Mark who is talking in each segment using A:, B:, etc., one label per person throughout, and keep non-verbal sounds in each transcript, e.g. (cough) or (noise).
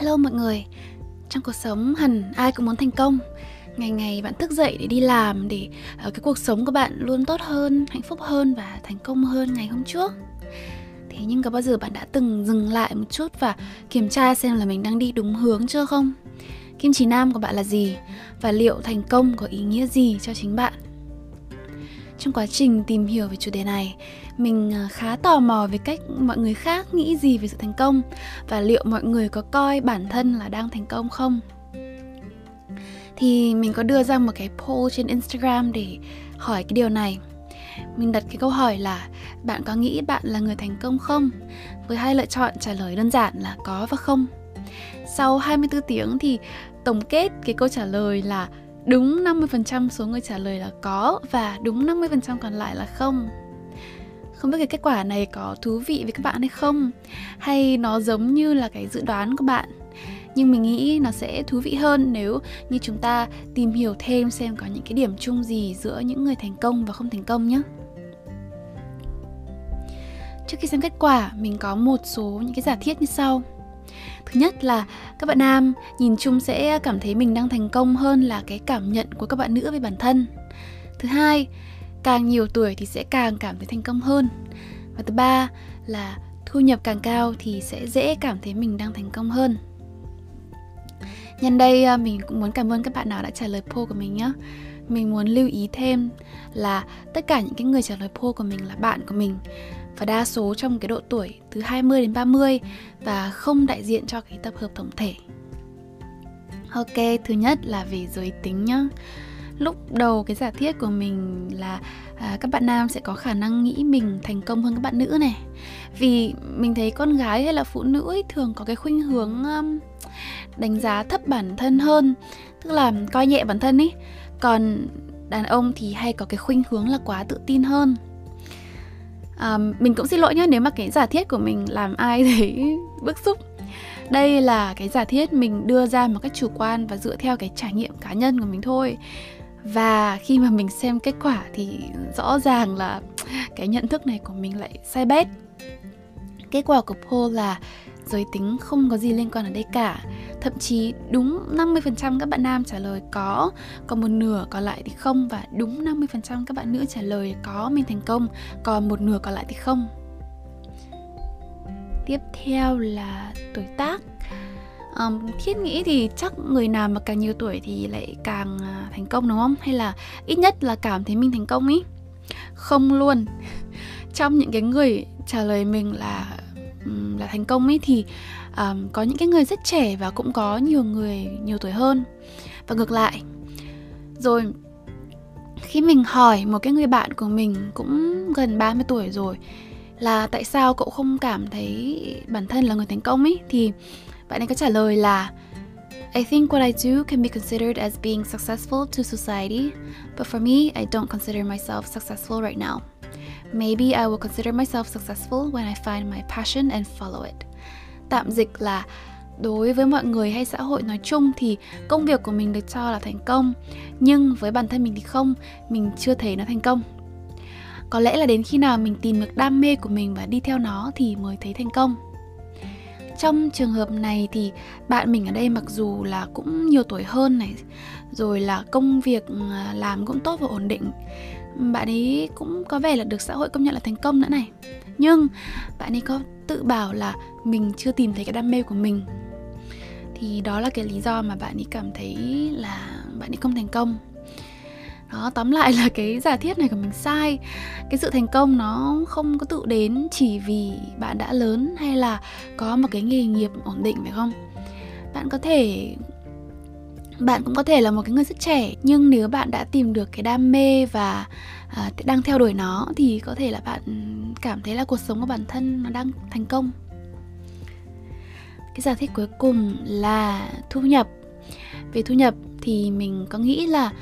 A: Hello mọi người. Trong cuộc sống hẳn ai cũng muốn thành công. Ngày ngày bạn thức dậy để đi làm Để uh, cái cuộc sống của bạn luôn tốt hơn Hạnh phúc hơn và thành công hơn ngày hôm trước. Thế nhưng có bao giờ bạn đã từng dừng lại một chút Và kiểm tra xem là mình đang đi đúng hướng chưa không? Kim chỉ nam của bạn là gì? Và liệu thành công có ý nghĩa gì cho chính bạn? Trong quá trình tìm hiểu về chủ đề này, mình à, khá tò mò về cách mọi người khác nghĩ gì về sự thành công và liệu mọi người có coi bản thân là đang thành công không? Thì mình có đưa ra một cái poll trên instagram để hỏi cái điều này. Mình đặt cái câu hỏi là, bạn có nghĩ bạn là người thành công không? Với hai lựa chọn trả lời đơn giản là có và không. Sau 24 tiếng thì tổng kết cái câu trả lời là đúng 50% số người trả lời là có và đúng 50% còn lại là không. Không biết cái kết quả này có thú vị với các bạn hay không hay nó giống như là cái dự đoán của bạn. Nhưng mình nghĩ nó sẽ thú vị hơn nếu như chúng ta tìm hiểu thêm xem có những cái điểm chung gì giữa những người thành công và không thành công nhé. Trước khi xem kết quả, mình có một số những cái giả thiết như sau thứ nhất là các bạn nam, nhìn chung sẽ cảm thấy mình đang thành công hơn là cái cảm nhận của các bạn nữ về bản thân. Thứ hai, càng nhiều tuổi thì sẽ càng cảm thấy thành công hơn. Và thứ ba là thu nhập càng cao thì sẽ dễ cảm thấy mình đang thành công hơn. Nhân đây à, mình cũng muốn cảm ơn các bạn nào đã trả lời poll của mình nhé mình muốn lưu ý thêm là tất cả những cái người trả lời poll của mình là bạn của mình và đa số trong cái độ tuổi từ 20 đến 30 và không đại diện cho cái tập hợp tổng thể. Ok, thứ nhất là về giới tính nhá. Lúc đầu cái giả thiết của mình là à, các bạn nam sẽ có khả năng nghĩ mình thành công hơn các bạn nữ này. Vì mình thấy con gái hay là phụ nữ ấy thường có cái khuynh hướng um, đánh giá thấp bản thân hơn, tức là coi nhẹ bản thân ấy. Còn đàn ông thì hay có cái khuynh hướng là quá tự tin hơn um, mình cũng xin lỗi nhé nếu mà cái giả thiết của mình làm ai (laughs) thấy bức xúc. Đây là cái giả thiết mình đưa ra một cách chủ quan và dựa theo cái trải nghiệm cá nhân của mình thôi. Và khi mà mình xem kết quả thì rõ ràng là cái nhận thức này của mình lại sai bét. Kết quả của poll là giới tính không có gì liên quan ở đây cả. Thậm chí đúng 50% các bạn nam trả lời có Còn một nửa còn lại thì không Và đúng 50% các bạn nữ trả lời có mình thành công Còn một nửa còn lại thì không. Tiếp theo là tuổi tác. Um, thiết nghĩ thì chắc người nào mà càng nhiều tuổi thì lại càng à, thành công đúng không? Hay là ít nhất là cảm thấy mình thành công ý? Không luôn. (laughs) Trong những cái người trả lời mình là là thành công ấy thì um, có những cái người rất trẻ và cũng có nhiều người nhiều tuổi hơn và ngược lại rồi khi mình hỏi một cái người bạn của mình cũng gần 30 tuổi rồi là tại sao cậu không cảm thấy bản thân là người thành công ấy thì bạn ấy có trả lời là I think what I do can be considered as being successful to society, but for me, I don't consider myself successful right now. Maybe I will consider myself successful when I find my passion and follow it. Tạm dịch là, đối với mọi người hay xã hội nói chung thì công việc của mình được cho là thành công, nhưng với bản thân mình thì không, mình chưa thấy nó thành công có lẽ là đến khi nào mình tìm được đam mê của mình và đi theo nó thì mới thấy thành công trong trường hợp này thì bạn mình ở đây mặc dù là cũng nhiều tuổi hơn này, rồi là công việc à, làm cũng tốt và ổn định bạn ấy cũng có vẻ là được xã hội công nhận là thành công nữa này. Nhưng bạn ấy có tự bảo là mình chưa tìm thấy cái đam mê của mình. Thì đó là cái lý do mà bạn ấy cảm thấy là bạn ấy không thành công. Đó, tóm lại là cái giả thiết này của mình sai. Cái sự thành công nó không có tự đến chỉ vì bạn đã lớn hay là có một cái nghề nghiệp ổn định, phải không? Bạn có thể bạn cũng có thể là một cái người rất trẻ nhưng nếu bạn đã tìm được cái đam mê và à, đang theo đuổi nó thì có thể là bạn cảm thấy là cuộc sống của bản thân nó đang thành công. Cái giả thiết cuối cùng là thu nhập. Về thu nhập thì mình có nghĩ là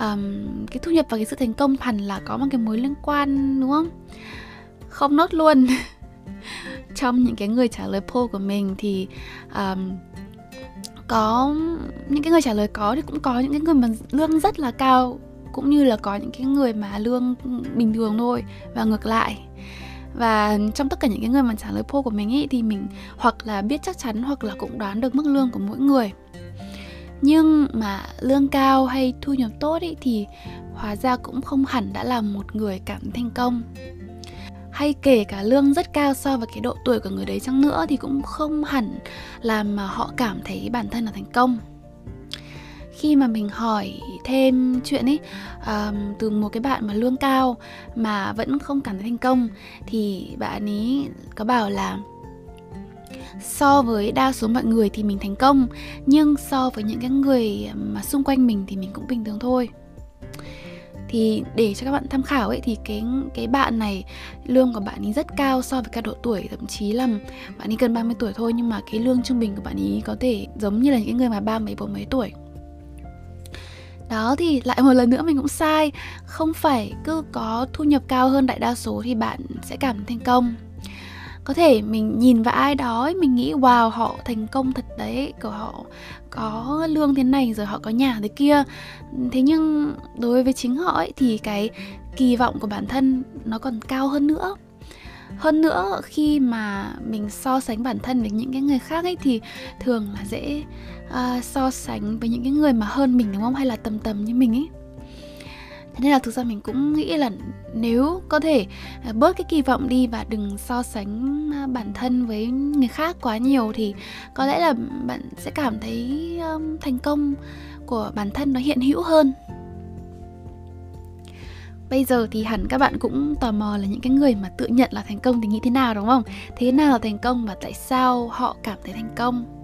A: um, cái thu nhập và cái sự thành công hẳn là có một cái mối liên quan đúng không? Không nốt luôn. (laughs) Trong những cái người trả lời poll của mình thì um, có những cái người trả lời có thì cũng có những cái người mà lương rất là cao, cũng như là có những cái người mà lương bình thường thôi và ngược lại. Và trong tất cả những cái người mà trả lời poll của mình ý, thì mình hoặc là biết chắc chắn hoặc là cũng đoán được mức lương của mỗi người. Nhưng mà lương cao hay thu nhập tốt ý, thì hóa ra cũng không hẳn đã là một người cảm thành công hay kể cả lương rất cao so với cái độ tuổi của người đấy chăng nữa thì cũng không hẳn làm mà họ cảm thấy bản thân là thành công. Khi mà mình hỏi thêm chuyện ấy um, từ một cái bạn mà lương cao mà vẫn không cảm thấy thành công thì bạn ấy có bảo là so với đa số mọi người thì mình thành công nhưng so với những cái người mà xung quanh mình thì mình cũng bình thường thôi thì để cho các bạn tham khảo ấy, thì cái cái bạn này, lương của bạn ấy rất cao so với cả độ tuổi, thậm chí là bạn ấy gần 30 tuổi thôi, nhưng mà cái lương trung bình của bạn ấy có thể giống như là những người mà ba mấy, bốn mấy tuổi. Đó, thì lại một lần nữa mình cũng sai. Không phải cứ có thu nhập cao hơn đại đa số thì bạn sẽ cảm thành công có thể mình nhìn vào ai đó mình nghĩ wow họ thành công thật đấy của họ có lương thế này rồi họ có nhà thế kia. Thế nhưng đối với chính họ ấy thì cái kỳ vọng của bản thân nó còn cao hơn nữa. Hơn nữa khi mà mình so sánh bản thân với những cái người khác ấy thì thường là dễ uh, so sánh với những cái người mà hơn mình đúng không? Hay là tầm tầm như mình ấy thế nên là thực ra mình cũng nghĩ là nếu có thể à, bớt cái kỳ vọng đi và đừng so sánh à, bản thân với người khác quá nhiều thì có lẽ là bạn sẽ cảm thấy thành công của bản thân nó hiện hữu hơn Bây giờ thì hẳn các bạn cũng tò mò là những cái người mà tự nhận là thành công thì nghĩ thế nào, đúng không? Thế nào là thành công và tại sao họ cảm thấy thành công?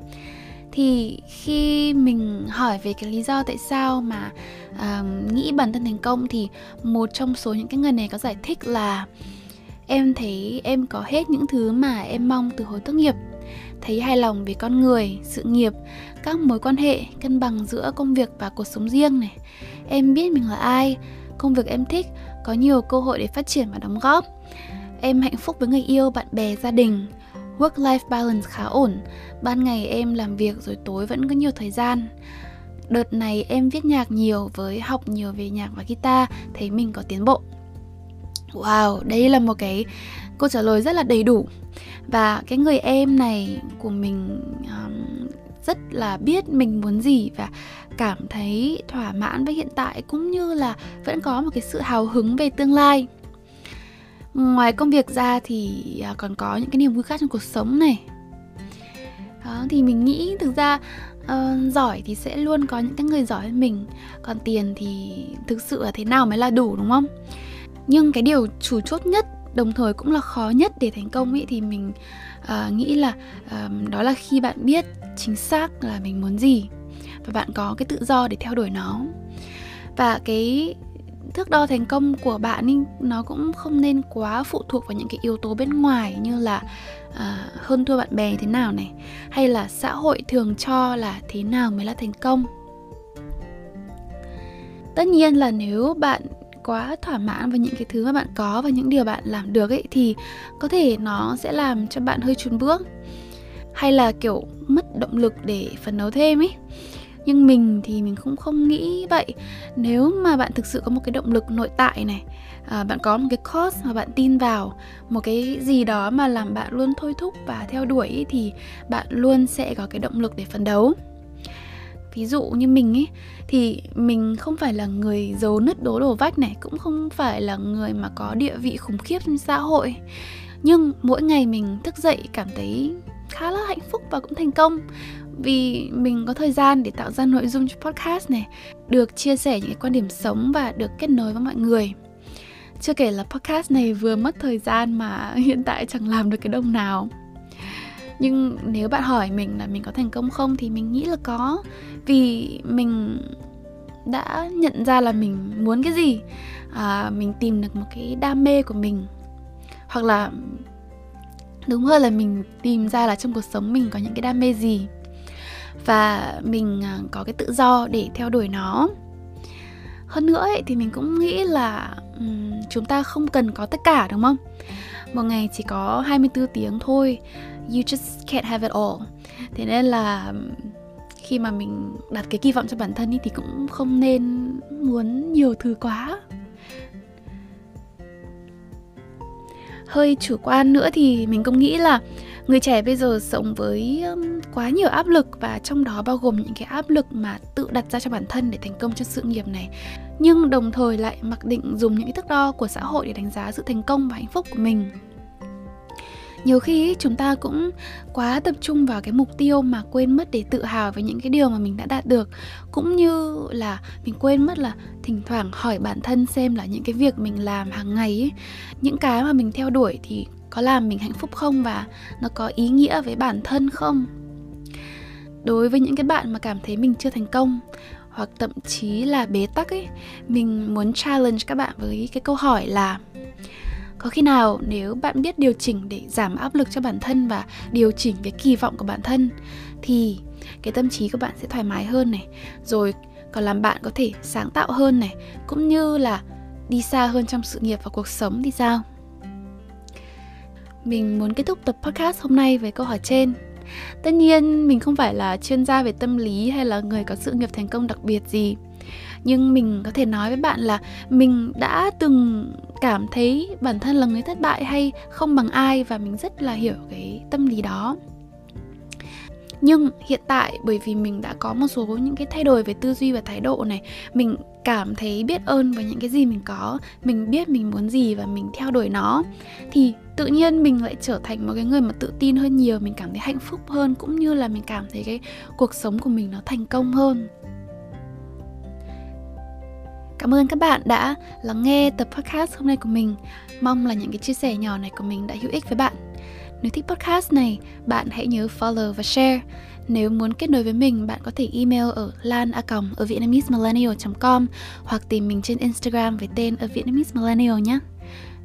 A: Thì khi mình hỏi về cái lý do tại sao mà uh, nghĩ bản thân thành công thì một trong số những cái người này có giải thích là em thấy em có hết những thứ mà em mong từ hồi tốt nghiệp thấy hài lòng về con người sự nghiệp các mối quan hệ cân bằng giữa công việc và cuộc sống riêng này em biết mình là ai công việc em thích, có nhiều cơ hội để phát triển và đóng góp. Em hạnh phúc với người yêu, bạn bè, gia đình. Work-life balance khá ổn. Ban ngày em làm việc rồi tối vẫn có nhiều thời gian. Đợt này em viết nhạc nhiều với học nhiều về nhạc và guitar, thấy mình có tiến bộ. Wow, đây là một cái câu trả lời rất là đầy đủ. Và cái người em này của mình um, rất là biết mình muốn gì và cảm thấy thỏa mãn với hiện tại cũng như là vẫn có một cái sự hào hứng về tương lai ngoài công việc ra thì à, còn có những cái niềm vui khác trong cuộc sống này. Đó thì mình nghĩ thực ra uh, giỏi thì sẽ luôn có những cái người giỏi hơn mình còn tiền thì thực sự là thế nào mới là đủ đúng không? Nhưng cái điều chủ chốt nhất đồng thời cũng là khó nhất để thành công ý thì mình uh, nghĩ là uh, đó là khi bạn biết chính xác là mình muốn gì và bạn có cái tự do để theo đuổi nó. Và cái thước đo thành công của bạn ý, nó cũng không nên quá phụ thuộc vào những cái yếu tố bên ngoài như là à, hơn thua bạn bè thế nào này hay là xã hội thường cho là thế nào mới là thành công. Tất nhiên là nếu bạn quá thỏa mãn với những cái thứ mà bạn có và những điều bạn làm được ấy thì có thể nó sẽ làm cho bạn hơi chùn bước hay là kiểu mất động lực để phấn đấu thêm ấy nhưng mình thì mình cũng không nghĩ vậy. Nếu mà bạn thực sự có một cái động lực nội tại này à, bạn có một cái cause mà bạn tin vào một cái gì đó mà làm bạn luôn thôi thúc và theo đuổi ý, thì bạn luôn sẽ có cái động lực để phấn đấu. Ví dụ như mình ấy thì mình không phải là người giấu nứt đố đổ vách này cũng không phải là người mà có địa vị khủng khiếp trong xã hội. Nhưng mỗi ngày mình thức dậy cảm thấy khá là hạnh phúc và cũng thành công vì mình có thời gian để tạo ra nội dung cho podcast này được chia sẻ những cái quan điểm sống và được kết nối với mọi người. Chưa kể là podcast này vừa mất thời gian mà (laughs) hiện tại chẳng làm được cái đồng nào. Nhưng nếu bạn hỏi mình là mình có thành công không thì mình nghĩ là có vì mình đã nhận ra là mình muốn cái gì. À, mình tìm được một cái đam mê của mình. Hoặc là đúng hơn là mình tìm ra là trong cuộc sống mình có những cái đam mê gì và mình à, có cái tự do để theo đuổi nó. Hơn nữa ấy, thì mình cũng nghĩ là um, chúng ta không cần có tất cả đúng không? Một ngày chỉ có 24 tiếng thôi. You just can't have it all. Thế nên là khi mà mình đặt cái kỳ vọng cho bản thân ý, thì cũng không nên muốn nhiều thứ quá. Hơi chủ quan nữa thì mình cũng nghĩ là người trẻ bây giờ sống với quá nhiều áp lực và trong đó bao gồm những cái áp lực mà tự đặt ra cho bản thân để thành công trong sự nghiệp này. Nhưng đồng thời lại mặc định dùng những cái thước đo của xã hội để đánh giá sự thành công và hạnh phúc của mình nhiều khi chúng ta cũng quá tập trung vào cái mục tiêu mà quên mất để tự hào về những cái điều mà mình đã đạt được. Cũng như là mình quên mất là thỉnh thoảng hỏi bản thân xem là những cái việc mình làm hàng ngày ấy, những cái mà mình theo đuổi thì có làm mình hạnh phúc không và nó có ý nghĩa với bản thân không? Đối với những cái bạn mà cảm thấy mình chưa thành công hoặc thậm chí là bế tắc ấy mình muốn challenge các bạn với cái câu hỏi là có khi nào nếu bạn biết điều chỉnh để giảm áp lực cho bản thân và điều chỉnh cái kỳ vọng của bản thân, thì cái tâm trí của bạn sẽ thoải mái hơn này, rồi còn làm bạn có thể sáng tạo hơn này, cũng như là đi xa hơn trong sự nghiệp và cuộc sống thì sao? Mình muốn kết thúc tập podcast hôm nay với câu hỏi trên. Tất nhiên, mình không phải là chuyên gia về tâm lý hay là người có sự nghiệp thành công đặc biệt gì nhưng mình có thể nói với bạn là mình đã từng cảm thấy bản thân là người thất bại hay không bằng ai và mình rất là hiểu cái tâm lý đó. Nhưng hiện tại, bởi vì mình đã có một số những cái thay đổi về tư duy và thái độ này, mình cảm thấy biết ơn với những cái gì mình có, mình biết mình muốn gì và mình theo đuổi nó, thì tự nhiên mình lại trở thành một cái người mà tự tin hơn nhiều, mình cảm thấy hạnh phúc hơn, cũng như là mình cảm thấy cái cuộc sống của mình nó thành công hơn. Cảm ơn các bạn đã lắng nghe tập podcast hôm nay của mình. Mong là những cái chia sẻ nhỏ này của mình đã hữu ích với bạn. Nếu thích podcast này, bạn hãy nhớ follow và share. Nếu muốn kết nối với mình, bạn có thể email ở lan a ở vietnamese-millennial.com hoặc tìm mình trên Instagram với tên ở Vietnamese Millennial nhé.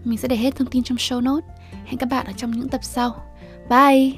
A: Mình sẽ để hết thông tin trong show note. Hẹn các bạn ở trong những tập sau. Bye!